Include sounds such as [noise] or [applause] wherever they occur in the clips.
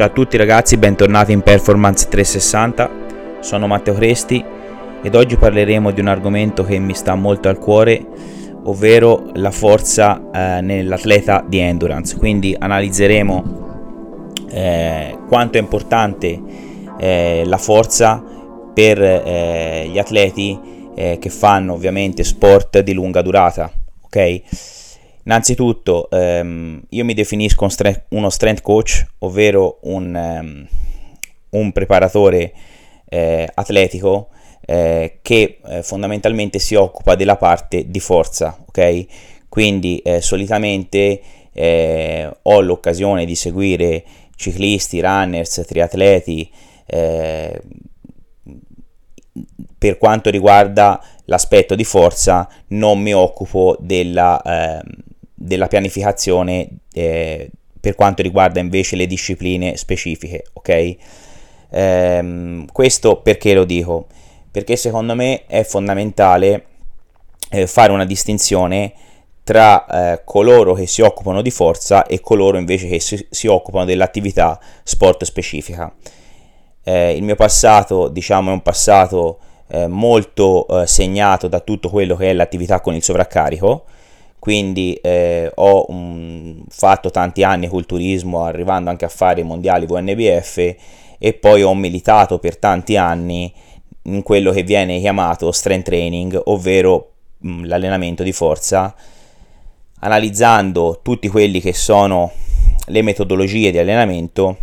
Ciao a tutti ragazzi, bentornati in Performance 360. Sono Matteo Cresti ed oggi parleremo di un argomento che mi sta molto al cuore, ovvero la forza eh, nell'atleta di endurance. Quindi analizzeremo eh, quanto è importante eh, la forza per eh, gli atleti eh, che fanno ovviamente sport di lunga durata, ok? Innanzitutto, ehm, io mi definisco un strength, uno strength coach, ovvero un, um, un preparatore eh, atletico eh, che eh, fondamentalmente si occupa della parte di forza, ok? Quindi eh, solitamente eh, ho l'occasione di seguire ciclisti, runners, triatleti eh, per quanto riguarda l'aspetto di forza non mi occupo della, eh, della pianificazione eh, per quanto riguarda invece le discipline specifiche, ok? Ehm, questo perché lo dico? Perché secondo me è fondamentale eh, fare una distinzione tra eh, coloro che si occupano di forza e coloro invece che si, si occupano dell'attività sport specifica. Eh, il mio passato, diciamo, è un passato eh, molto eh, segnato da tutto quello che è l'attività con il sovraccarico, quindi eh, ho um, fatto tanti anni culturismo arrivando anche a fare i mondiali VNBF e poi ho militato per tanti anni in quello che viene chiamato strength training, ovvero mh, l'allenamento di forza, analizzando tutti quelli che sono le metodologie di allenamento,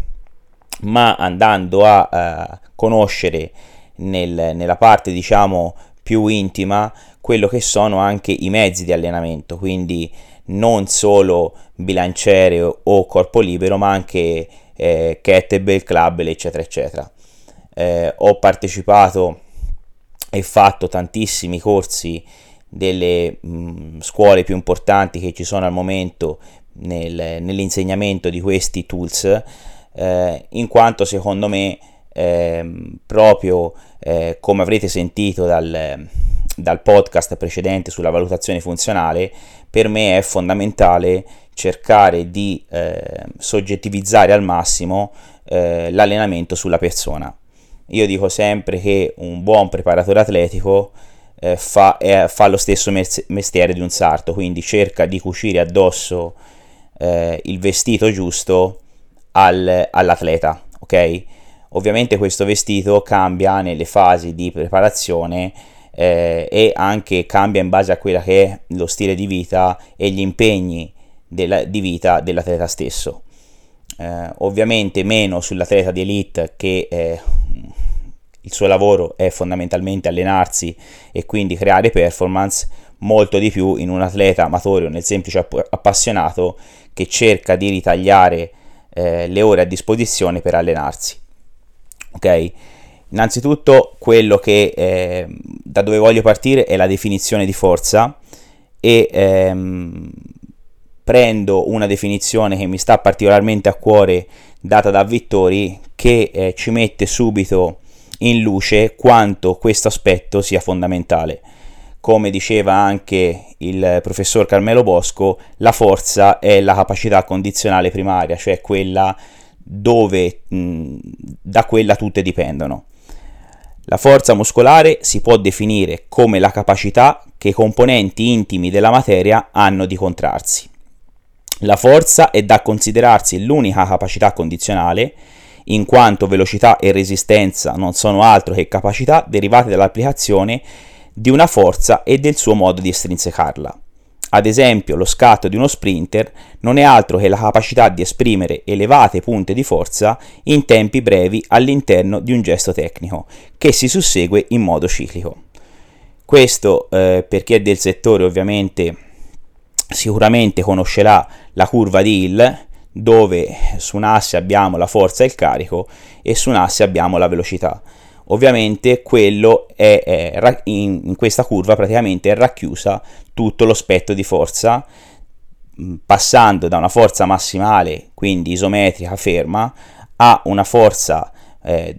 ma andando a uh, conoscere nel, nella parte diciamo più intima quello che sono anche i mezzi di allenamento, quindi non solo bilanciere o corpo libero, ma anche eh, kettlebell, clubbell, eccetera, eccetera. Eh, ho partecipato e fatto tantissimi corsi delle mh, mm, scuole più importanti che ci sono al momento nel, nell'insegnamento di questi tools, eh, in quanto secondo me eh, proprio come avrete sentito dal, dal podcast precedente sulla valutazione funzionale, per me è fondamentale cercare di eh, soggettivizzare al massimo eh, l'allenamento sulla persona. Io dico sempre che un buon preparatore atletico eh, fa, fa, lo stesso mestiere di un sarto, quindi cerca di cucire addosso eh, il vestito giusto al, all'atleta, ok? Ovviamente questo vestito cambia nelle fasi di preparazione eh, e anche cambia in base a quello che è lo stile di vita e gli impegni della, di vita dell'atleta stesso. Eh, ovviamente meno sull'atleta di elite che eh, il suo lavoro è fondamentalmente allenarsi e quindi creare performance, molto di più in un atleta amatore o nel semplice appassionato che cerca di ritagliare eh, le ore a disposizione per allenarsi. Ok? Innanzitutto quello che eh, da dove voglio partire è la definizione di forza e ehm, prendo una definizione che mi sta particolarmente a cuore data da Vittori che eh, ci mette subito in luce quanto questo aspetto sia fondamentale. Come diceva anche il professor Carmelo Bosco, la forza è la capacità condizionale primaria, cioè quella dove mh, da quella tutte dipendono. La forza muscolare si può definire come la capacità che i componenti intimi della materia hanno di contrarsi. La forza è da considerarsi l'unica capacità condizionale, in quanto velocità e resistenza non sono altro che capacità derivate dall'applicazione di una forza e del suo modo di estrinsecarla. Ad esempio, lo scatto di uno sprinter non è altro che la capacità di esprimere elevate punte di forza in tempi brevi all'interno di un gesto tecnico, che si sussegue in modo ciclico. Questo, eh, per chi è del settore, ovviamente sicuramente conoscerà la curva di Hill, dove su un asse abbiamo la forza e il carico e su un asse abbiamo la velocità ovviamente quello è, è in, in, questa curva praticamente è racchiusa tutto lo spettro di forza mm, passando da una forza massimale quindi isometrica ferma a una forza eh,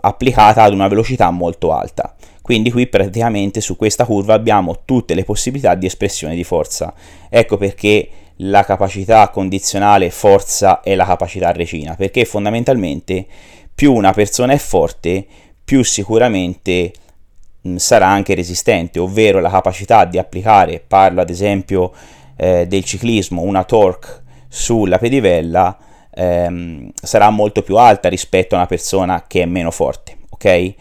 applicata ad una velocità molto alta. Quindi qui praticamente su questa curva abbiamo tutte le possibilità di espressione di forza. Ecco perché la capacità condizionale forza e la capacità recina, perché fondamentalmente più una persona è forte, più sicuramente mh, sarà anche resistente, ovvero la capacità di applicare, parlo ad esempio eh, del ciclismo, una torque sulla pedivella ehm, sarà molto più alta rispetto a una persona che è meno forte, ok?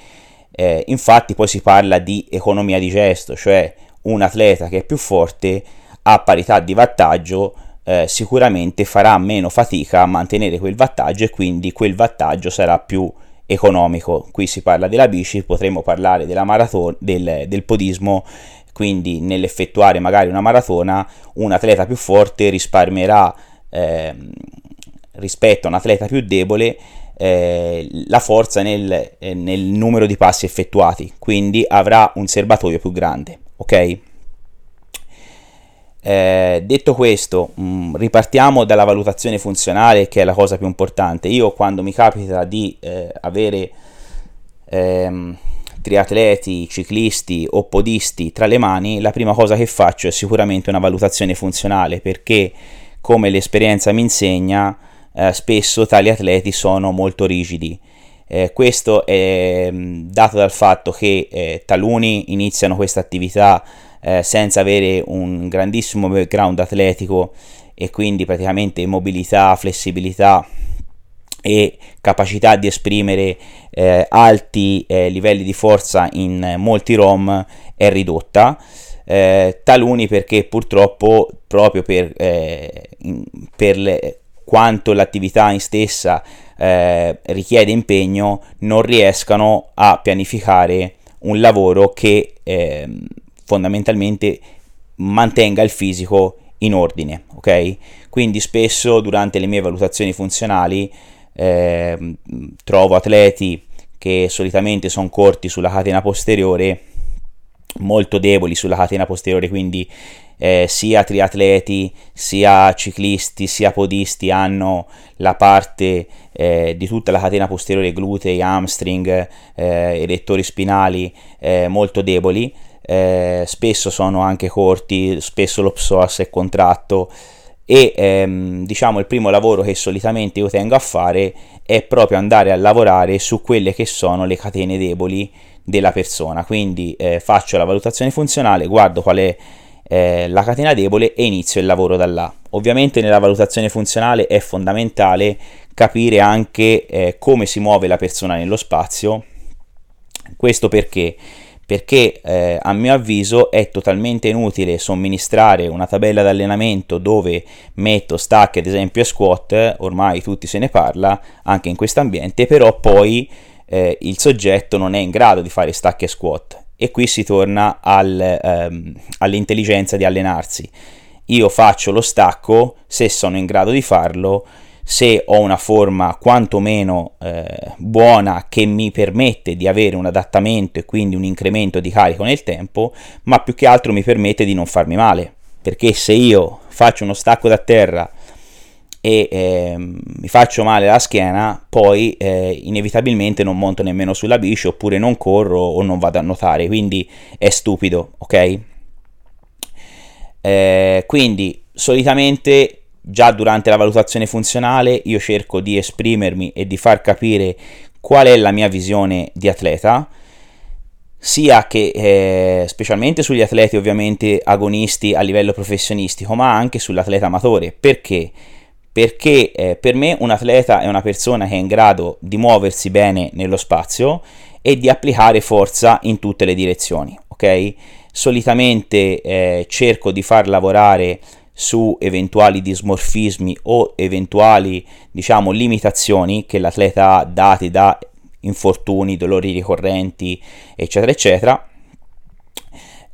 Eh, infatti poi si parla di economia di gesto, cioè un atleta che è più forte a parità di wattaggio eh, sicuramente farà meno fatica a mantenere quel wattaggio e quindi quel wattaggio sarà più economico. Qui si parla della bici, potremmo parlare della maratona, del, del podismo, quindi nell'effettuare magari una maratona un atleta più forte risparmierà eh, rispetto a un atleta più debole eh, la forza nel, eh, nel numero di passi effettuati, quindi avrà un serbatoio più grande, ok? Eh, detto questo, mh, mm, ripartiamo dalla valutazione funzionale che è la cosa più importante. Io quando mi capita di eh, avere ehm, triatleti, ciclisti o podisti tra le mani, la prima cosa che faccio è sicuramente una valutazione funzionale perché, come l'esperienza mi insegna, eh, spesso tali atleti sono molto rigidi. Eh, questo è mm, dato dal fatto che eh, taluni iniziano questa attività eh, senza avere un grandissimo background atletico e quindi praticamente mobilità, flessibilità e capacità di esprimere eh, alti eh, livelli di forza in molti ROM è ridotta. Eh, taluni perché purtroppo proprio per, eh, per le, quanto l'attività in stessa eh, richiede impegno non riescano a pianificare un lavoro che eh, fondamentalmente mantenga il fisico in ordine, ok? Quindi spesso durante le mie valutazioni funzionali eh, trovo atleti che solitamente sono corti sulla catena posteriore, molto deboli sulla catena posteriore, quindi eh, sia triatleti, sia ciclisti, sia podisti hanno la parte eh, di tutta la catena posteriore, glutei, hamstring, eh, erettori spinali eh, molto deboli eh, spesso sono anche corti, spesso lo psoas è contratto e ehm, diciamo il primo lavoro che solitamente io tengo a fare è proprio andare a lavorare su quelle che sono le catene deboli della persona. Quindi eh, faccio la valutazione funzionale guardo qual è eh, la catena debole e inizio il lavoro da là. Ovviamente nella valutazione funzionale è fondamentale capire anche eh, come si muove la persona nello spazio. Questo perché perché eh, a mio avviso è totalmente inutile somministrare una tabella d'allenamento dove metto stack ad esempio e squat, ormai tutti se ne parla anche in questo ambiente, però poi eh, il soggetto non è in grado di fare stack e squat e qui si torna al, ehm, all'intelligenza di allenarsi. Io faccio lo stacco se sono in grado di farlo se ho una forma quantomeno eh, buona che mi permette di avere un adattamento e quindi un incremento di carico nel tempo, ma più che altro mi permette di non farmi male, perché se io faccio uno stacco da terra e eh, mi faccio male la schiena, poi eh, inevitabilmente non monto nemmeno sulla bici oppure non corro o non vado a nuotare, quindi è stupido, ok? Eh, quindi solitamente già durante la valutazione funzionale io cerco di esprimermi e di far capire qual è la mia visione di atleta, sia che eh, specialmente sugli atleti ovviamente agonisti a livello professionistico, ma anche sull'atleta amatore. Perché? Perché eh, per me un atleta è una persona che è in grado di muoversi bene nello spazio e di applicare forza in tutte le direzioni, ok? Solitamente eh, cerco di far lavorare su eventuali dismorfismi o eventuali diciamo limitazioni che l'atleta ha dati da infortuni, dolori ricorrenti eccetera eccetera.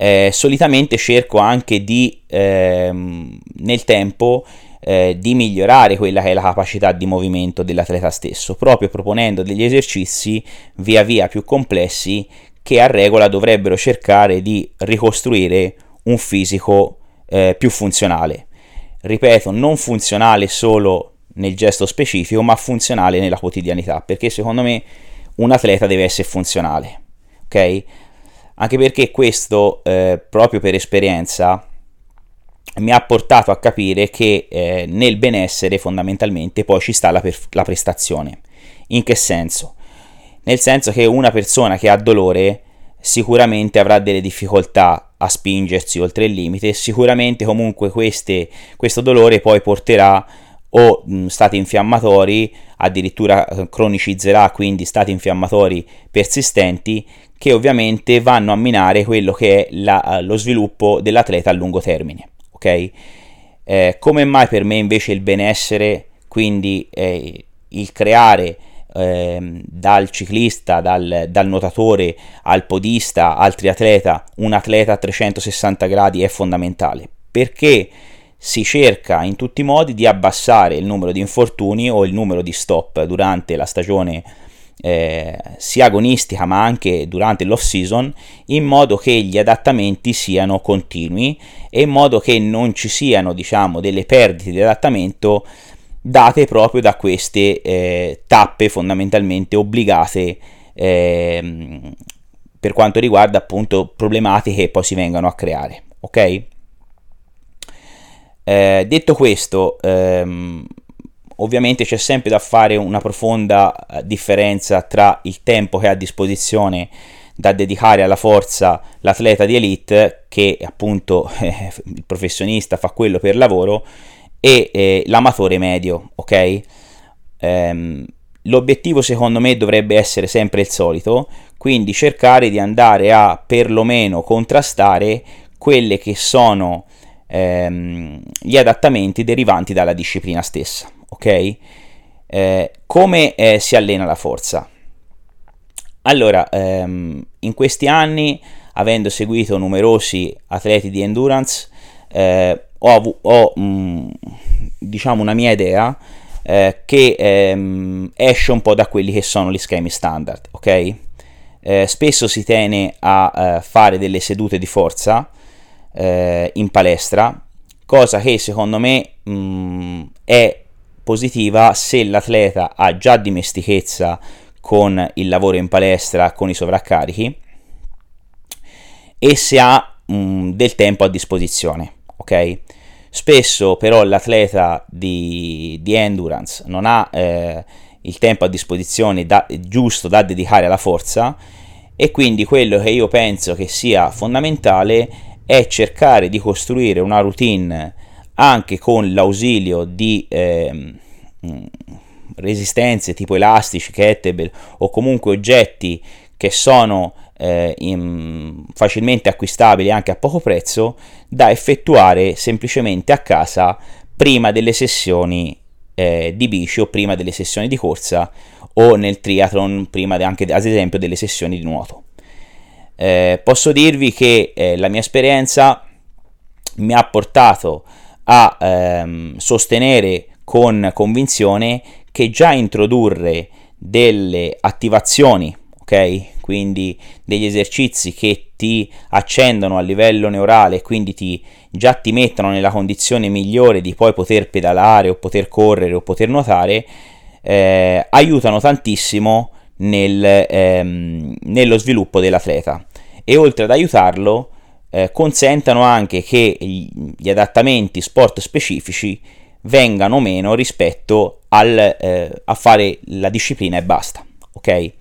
Eh, solitamente cerco anche di ehm, nel tempo eh, di migliorare quella che è la capacità di movimento dell'atleta stesso proprio proponendo degli esercizi via via più complessi che a regola dovrebbero cercare di ricostruire un fisico eh, più funzionale. Ripeto, non funzionale solo nel gesto specifico, ma funzionale nella quotidianità, perché secondo me un atleta deve essere funzionale, ok? Anche perché questo, eh, proprio per esperienza, mi ha portato a capire che eh, nel benessere fondamentalmente poi ci sta la, per- la prestazione. In che senso? Nel senso che una persona che ha dolore sicuramente avrà delle difficoltà a spingersi oltre il limite, sicuramente comunque queste, questo dolore poi porterà o mh, stati infiammatori, addirittura eh, cronicizzerà quindi stati infiammatori persistenti che ovviamente vanno a minare quello che è la, lo sviluppo dell'atleta a lungo termine. Ok? Eh, come mai per me invece il benessere, quindi eh, il creare eh, dal ciclista, dal, dal, nuotatore al podista, al triatleta, un atleta a 360 gradi è fondamentale. Perché si cerca in tutti i modi di abbassare il numero di infortuni o il numero di stop durante la stagione eh, sia agonistica ma anche durante l'off season in modo che gli adattamenti siano continui e in modo che non ci siano diciamo delle perdite di adattamento date proprio da queste eh, tappe fondamentalmente obbligate eh, per quanto riguarda appunto problematiche che poi si vengano a creare ok? Eh, detto questo ehm, ovviamente c'è sempre da fare una profonda eh, differenza tra il tempo che ha a disposizione da dedicare alla forza l'atleta di elite che appunto eh, [laughs] il professionista fa quello per lavoro e eh, l'amatore medio, ok? Ehm, l'obiettivo secondo me dovrebbe essere sempre il solito, quindi cercare di andare a perlomeno contrastare quelle che sono ehm, gli adattamenti derivanti dalla disciplina stessa, ok? Eh, come eh, si allena la forza? Allora, ehm, in questi anni, avendo seguito numerosi atleti di endurance, eh, ho, ho mh, mm, diciamo una mia idea eh, che ehm, esce un po' da quelli che sono gli schemi standard, ok? Eh, spesso si tiene a eh, fare delle sedute di forza eh, in palestra, cosa che secondo me mh, mm, è positiva se l'atleta ha già dimestichezza con il lavoro in palestra, con i sovraccarichi e se ha mh, mm, del tempo a disposizione ok? Spesso però l'atleta di, di endurance non ha eh, il tempo a disposizione da, giusto da dedicare alla forza e quindi quello che io penso che sia fondamentale è cercare di costruire una routine anche con l'ausilio di eh, resistenze tipo elastici, kettlebell o comunque oggetti che sono eh, in, facilmente acquistabili anche a poco prezzo da effettuare semplicemente a casa prima delle sessioni eh, di bici o prima delle sessioni di corsa o nel triathlon prima anche ad esempio delle sessioni di nuoto. Eh, posso dirvi che eh, la mia esperienza mi ha portato a ehm, sostenere con convinzione che già introdurre delle attivazioni, ok? quindi degli esercizi che ti accendono a livello neurale e quindi ti, già ti mettono nella condizione migliore di poi poter pedalare o poter correre o poter nuotare, eh, aiutano tantissimo nel, ehm, nello sviluppo dell'atleta e oltre ad aiutarlo eh, consentano anche che gli adattamenti sport specifici vengano meno rispetto al, eh, a fare la disciplina e basta ok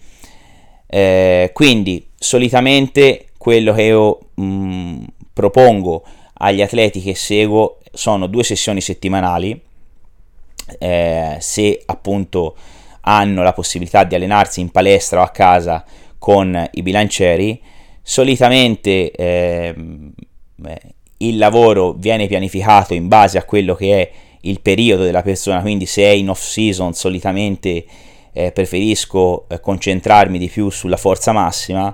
eh, quindi solitamente quello che io mh, mm, propongo agli atleti che seguo sono due sessioni settimanali, eh, se appunto hanno la possibilità di allenarsi in palestra o a casa con i bilancieri, solitamente eh, il lavoro viene pianificato in base a quello che è il periodo della persona, quindi se è in off season solitamente eh, preferisco eh, concentrarmi di più sulla forza massima,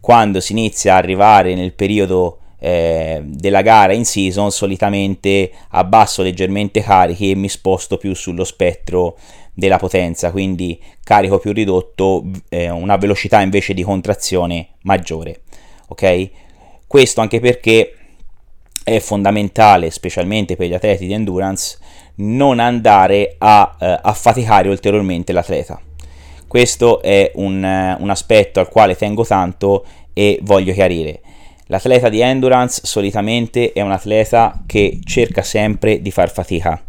quando si inizia a arrivare nel periodo eh, della gara in season solitamente abbasso leggermente carichi e mi sposto più sullo spettro della potenza, quindi carico più ridotto, eh, una velocità invece di contrazione maggiore. Ok? Questo anche perché è fondamentale, specialmente per gli atleti di endurance, non andare a eh, affaticare ulteriormente l'atleta. Questo è un, un aspetto al quale tengo tanto e voglio chiarire. L'atleta di endurance solitamente è un atleta che cerca sempre di far fatica,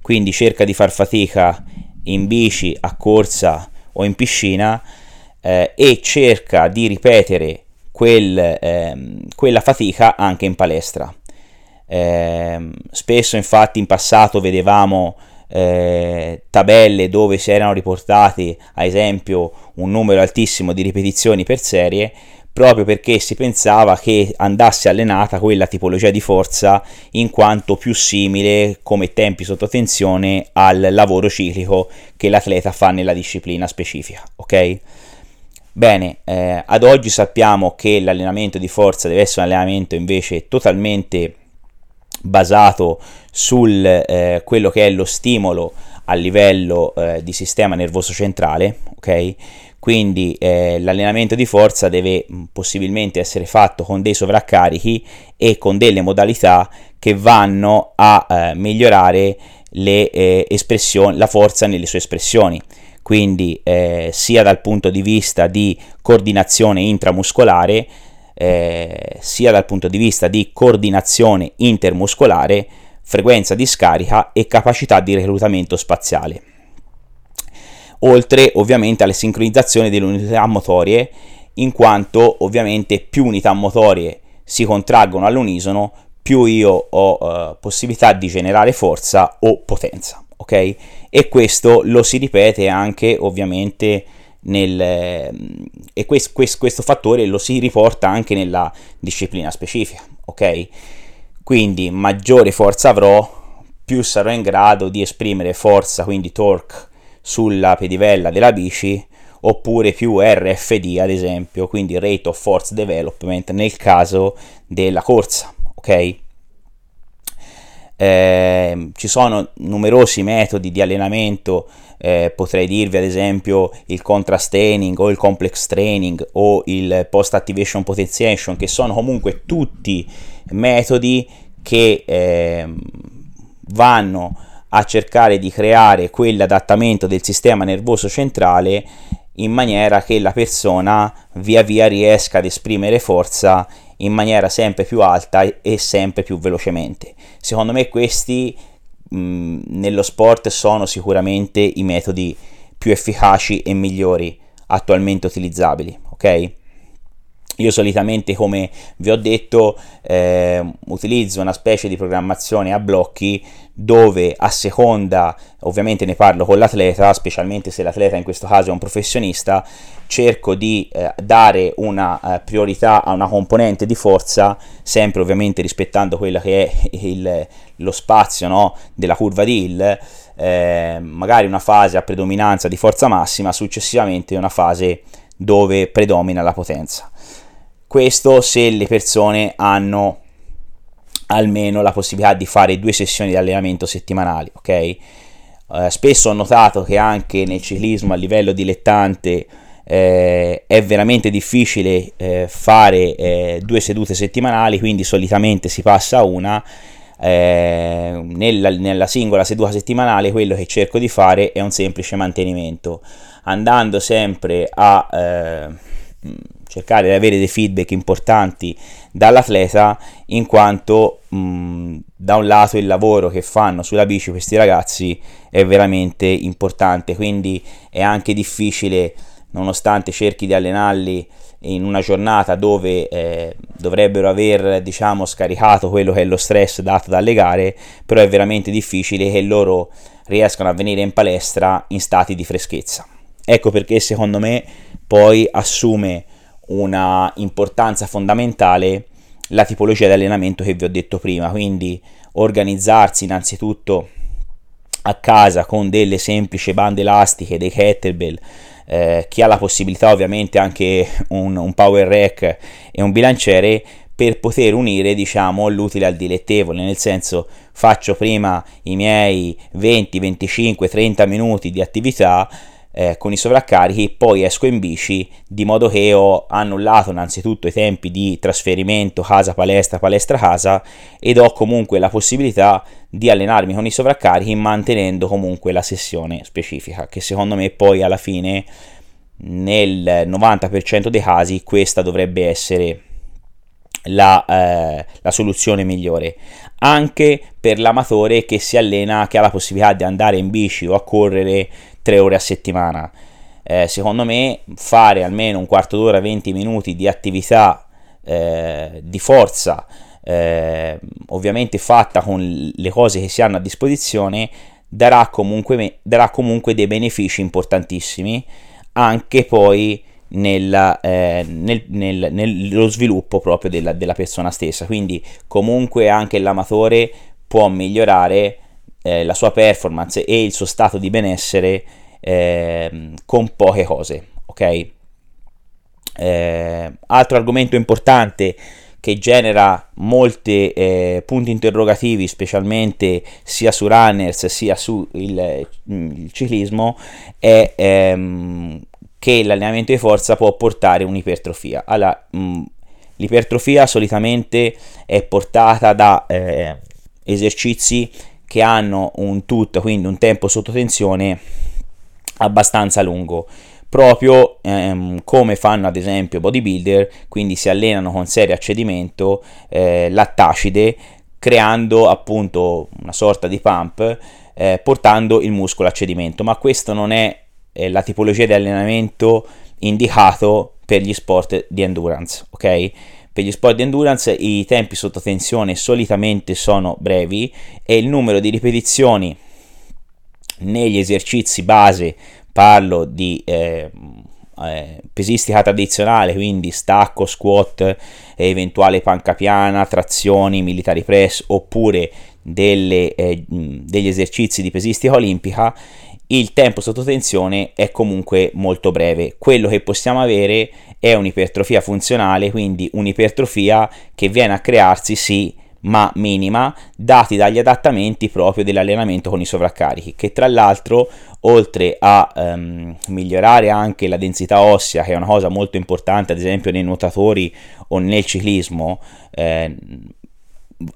quindi cerca di far fatica in bici, a corsa o in piscina eh, e cerca di ripetere quel, eh, quella fatica anche in palestra. Eh, spesso infatti in passato vedevamo eh, tabelle dove si erano riportati ad esempio un numero altissimo di ripetizioni per serie proprio perché si pensava che andasse allenata quella tipologia di forza in quanto più simile come tempi sotto tensione al lavoro ciclico che l'atleta fa nella disciplina specifica, ok? Bene, eh, ad oggi sappiamo che l'allenamento di forza deve essere un allenamento invece totalmente basato sul eh, quello che è lo stimolo a livello eh, di sistema nervoso centrale, ok? Quindi eh, l'allenamento di forza deve possibilmente essere fatto con dei sovraccarichi e con delle modalità che vanno a eh, migliorare le, eh, la forza nelle sue espressioni. Quindi eh, sia dal punto di vista di coordinazione intramuscolare, eh, sia dal punto di vista di coordinazione intermuscolare, frequenza di scarica e capacità di reclutamento spaziale. Oltre ovviamente alle sincronizzazioni delle unità motorie, in quanto ovviamente più unità motorie si contraggono all'unisono, più io ho eh, possibilità di generare forza o potenza, ok? E questo lo si ripete anche ovviamente nel, e questo, questo, questo fattore lo si riporta anche nella disciplina specifica, ok? Quindi maggiore forza avrò, più sarò in grado di esprimere forza, quindi torque, sulla pedivella della bici, oppure più RFD ad esempio, quindi Rate of Force Development nel caso della corsa, ok? Eh, ci sono numerosi metodi di allenamento eh, potrei dirvi ad esempio il contrast training o il complex training o il post activation potentiation che sono comunque tutti metodi che eh, vanno a cercare di creare quell'adattamento del sistema nervoso centrale in maniera che la persona via via riesca ad esprimere forza in maniera sempre più alta e sempre più velocemente. Secondo me questi mh, nello sport sono sicuramente i metodi più efficaci e migliori attualmente utilizzabili, ok? Io solitamente, come vi ho detto, eh, utilizzo una specie di programmazione a blocchi dove a seconda, ovviamente ne parlo con l'atleta, specialmente se l'atleta in questo caso è un professionista, cerco di eh, dare una eh, priorità a una componente di forza, sempre ovviamente rispettando quello che è [laughs] il, lo spazio no, della curva di Hill, eh, magari una fase a predominanza di forza massima, successivamente una fase dove predomina la potenza. Questo se le persone hanno almeno la possibilità di fare due sessioni di allenamento settimanali, ok? Uh, spesso ho notato che anche nel ciclismo a livello dilettante eh, è veramente difficile eh, fare eh, due sedute settimanali, quindi solitamente si passa a una. Eh, nella, nella singola seduta settimanale quello che cerco di fare è un semplice mantenimento andando sempre a eh, cercare di avere dei feedback importanti dall'atleta in quanto mh, da un lato il lavoro che fanno sulla bici questi ragazzi è veramente importante quindi è anche difficile nonostante cerchi di allenarli in una giornata dove eh, dovrebbero aver diciamo scaricato quello che è lo stress dato dalle gare però è veramente difficile che loro riescano a venire in palestra in stati di freschezza. Ecco perché secondo me poi assume una importanza fondamentale la tipologia di allenamento che vi ho detto prima, quindi organizzarsi innanzitutto a casa con delle semplici bande elastiche, dei kettlebell, eh, chi ha la possibilità ovviamente anche un, un power rack e un bilanciere per poter unire diciamo l'utile al dilettevole. Nel senso faccio prima i miei 20 25 30 minuti di attività eh, con i sovraccarichi, poi esco in bici di modo che ho annullato innanzitutto i tempi di trasferimento casa palestra palestra casa ed ho comunque la possibilità di allenarmi con i sovraccarichi mantenendo comunque la sessione specifica che secondo me poi alla fine nel 90% dei casi questa dovrebbe essere la, eh, la, soluzione migliore. Anche per l'amatore che si allena che ha la possibilità di andare in bici o a correre tre ore a settimana eh, secondo me fare almeno un quarto d'ora 20 minuti di attività eh, di forza eh, ovviamente fatta con le cose che si hanno a disposizione darà comunque, darà comunque dei benefici importantissimi anche poi nella, eh, nel, nel, nello sviluppo proprio della, della, persona stessa. Quindi comunque anche l'amatore può migliorare eh, la sua performance e il suo stato di benessere eh, con poche cose. Ok? Eh, altro argomento importante che genera molti eh, punti interrogativi, specialmente sia su runners sia sul ciclismo, è ehm, che l'allenamento di forza può portare un'ipertrofia. Allora, mh, mm, l'ipertrofia solitamente è portata da eh, esercizi che hanno un tutto, quindi un tempo sotto tensione abbastanza lungo proprio ehm, come fanno ad esempio bodybuilder, quindi si allenano con serie a cedimento eh, lattacide, creando appunto una sorta di pump, eh, portando il muscolo a cedimento. Ma questo non è eh, la tipologia di allenamento indicato per gli sport di endurance, ok? Per gli sport di endurance i tempi sotto tensione solitamente sono brevi e il numero di ripetizioni negli esercizi base parlo di eh, eh, pesistica tradizionale, quindi stacco, squat, eventuale panca piana, trazioni, military press oppure delle, eh, degli esercizi di pesistica olimpica, il tempo sotto tensione è comunque molto breve. Quello che possiamo avere è un'ipertrofia funzionale, quindi un'ipertrofia che viene a crearsi sì ma minima, dati dagli adattamenti proprio dell'allenamento con i sovraccarichi, che tra l'altro, oltre a um, migliorare anche la densità ossea, che è una cosa molto importante, ad esempio nei nuotatori o nel ciclismo, eh,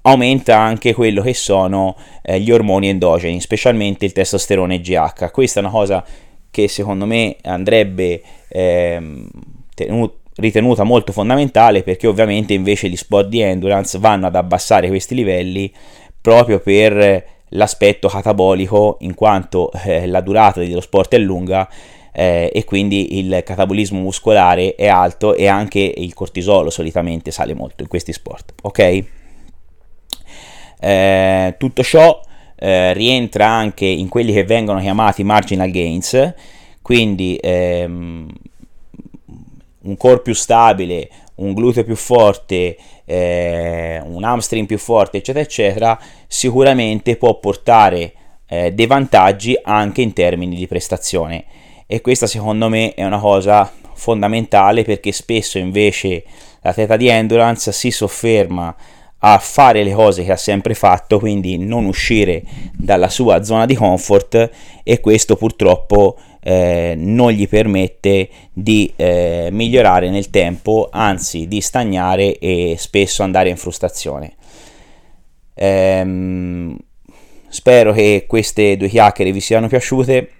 aumenta anche quello che sono eh, gli ormoni endogeni, specialmente il testosterone GH. Questa è una cosa che secondo me andrebbe eh, tenuto ritenuta molto fondamentale perché ovviamente invece gli sport di endurance vanno ad abbassare questi livelli proprio per l'aspetto catabolico in quanto eh, la durata dello sport è lunga eh, e quindi il catabolismo muscolare è alto e anche il cortisolo solitamente sale molto in questi sport ok eh, tutto ciò eh, rientra anche in quelli che vengono chiamati marginal gains quindi ehm, un core più stabile, un gluteo più forte, eh, un hamstring più forte, eccetera, eccetera, sicuramente può portare eh, dei vantaggi anche in termini di prestazione. E questa secondo me è una cosa fondamentale perché spesso invece l'atleta di endurance si sofferma a fare le cose che ha sempre fatto, quindi non uscire dalla sua zona di comfort e questo purtroppo eh, non gli permette di eh, migliorare nel tempo, anzi di stagnare e spesso andare in frustrazione. Ehm, spero che queste due chiacchiere vi siano piaciute.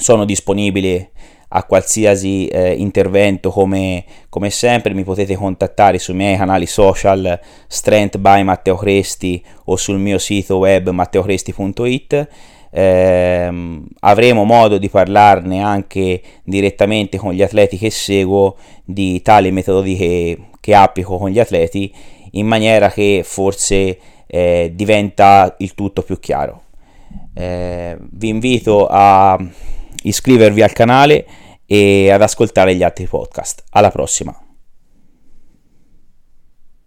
Sono disponibile a qualsiasi eh, intervento come, come, sempre mi potete contattare sui miei canali social Strength by Matteo Cresti o sul mio sito web matteocresti.it eh, avremo modo di parlarne anche direttamente con gli atleti che seguo di tali metodi che, che applico con gli atleti in maniera che forse eh, diventa il tutto più chiaro. Eh, vi invito a iscrivervi al canale e ad ascoltare gli altri podcast. Alla prossima!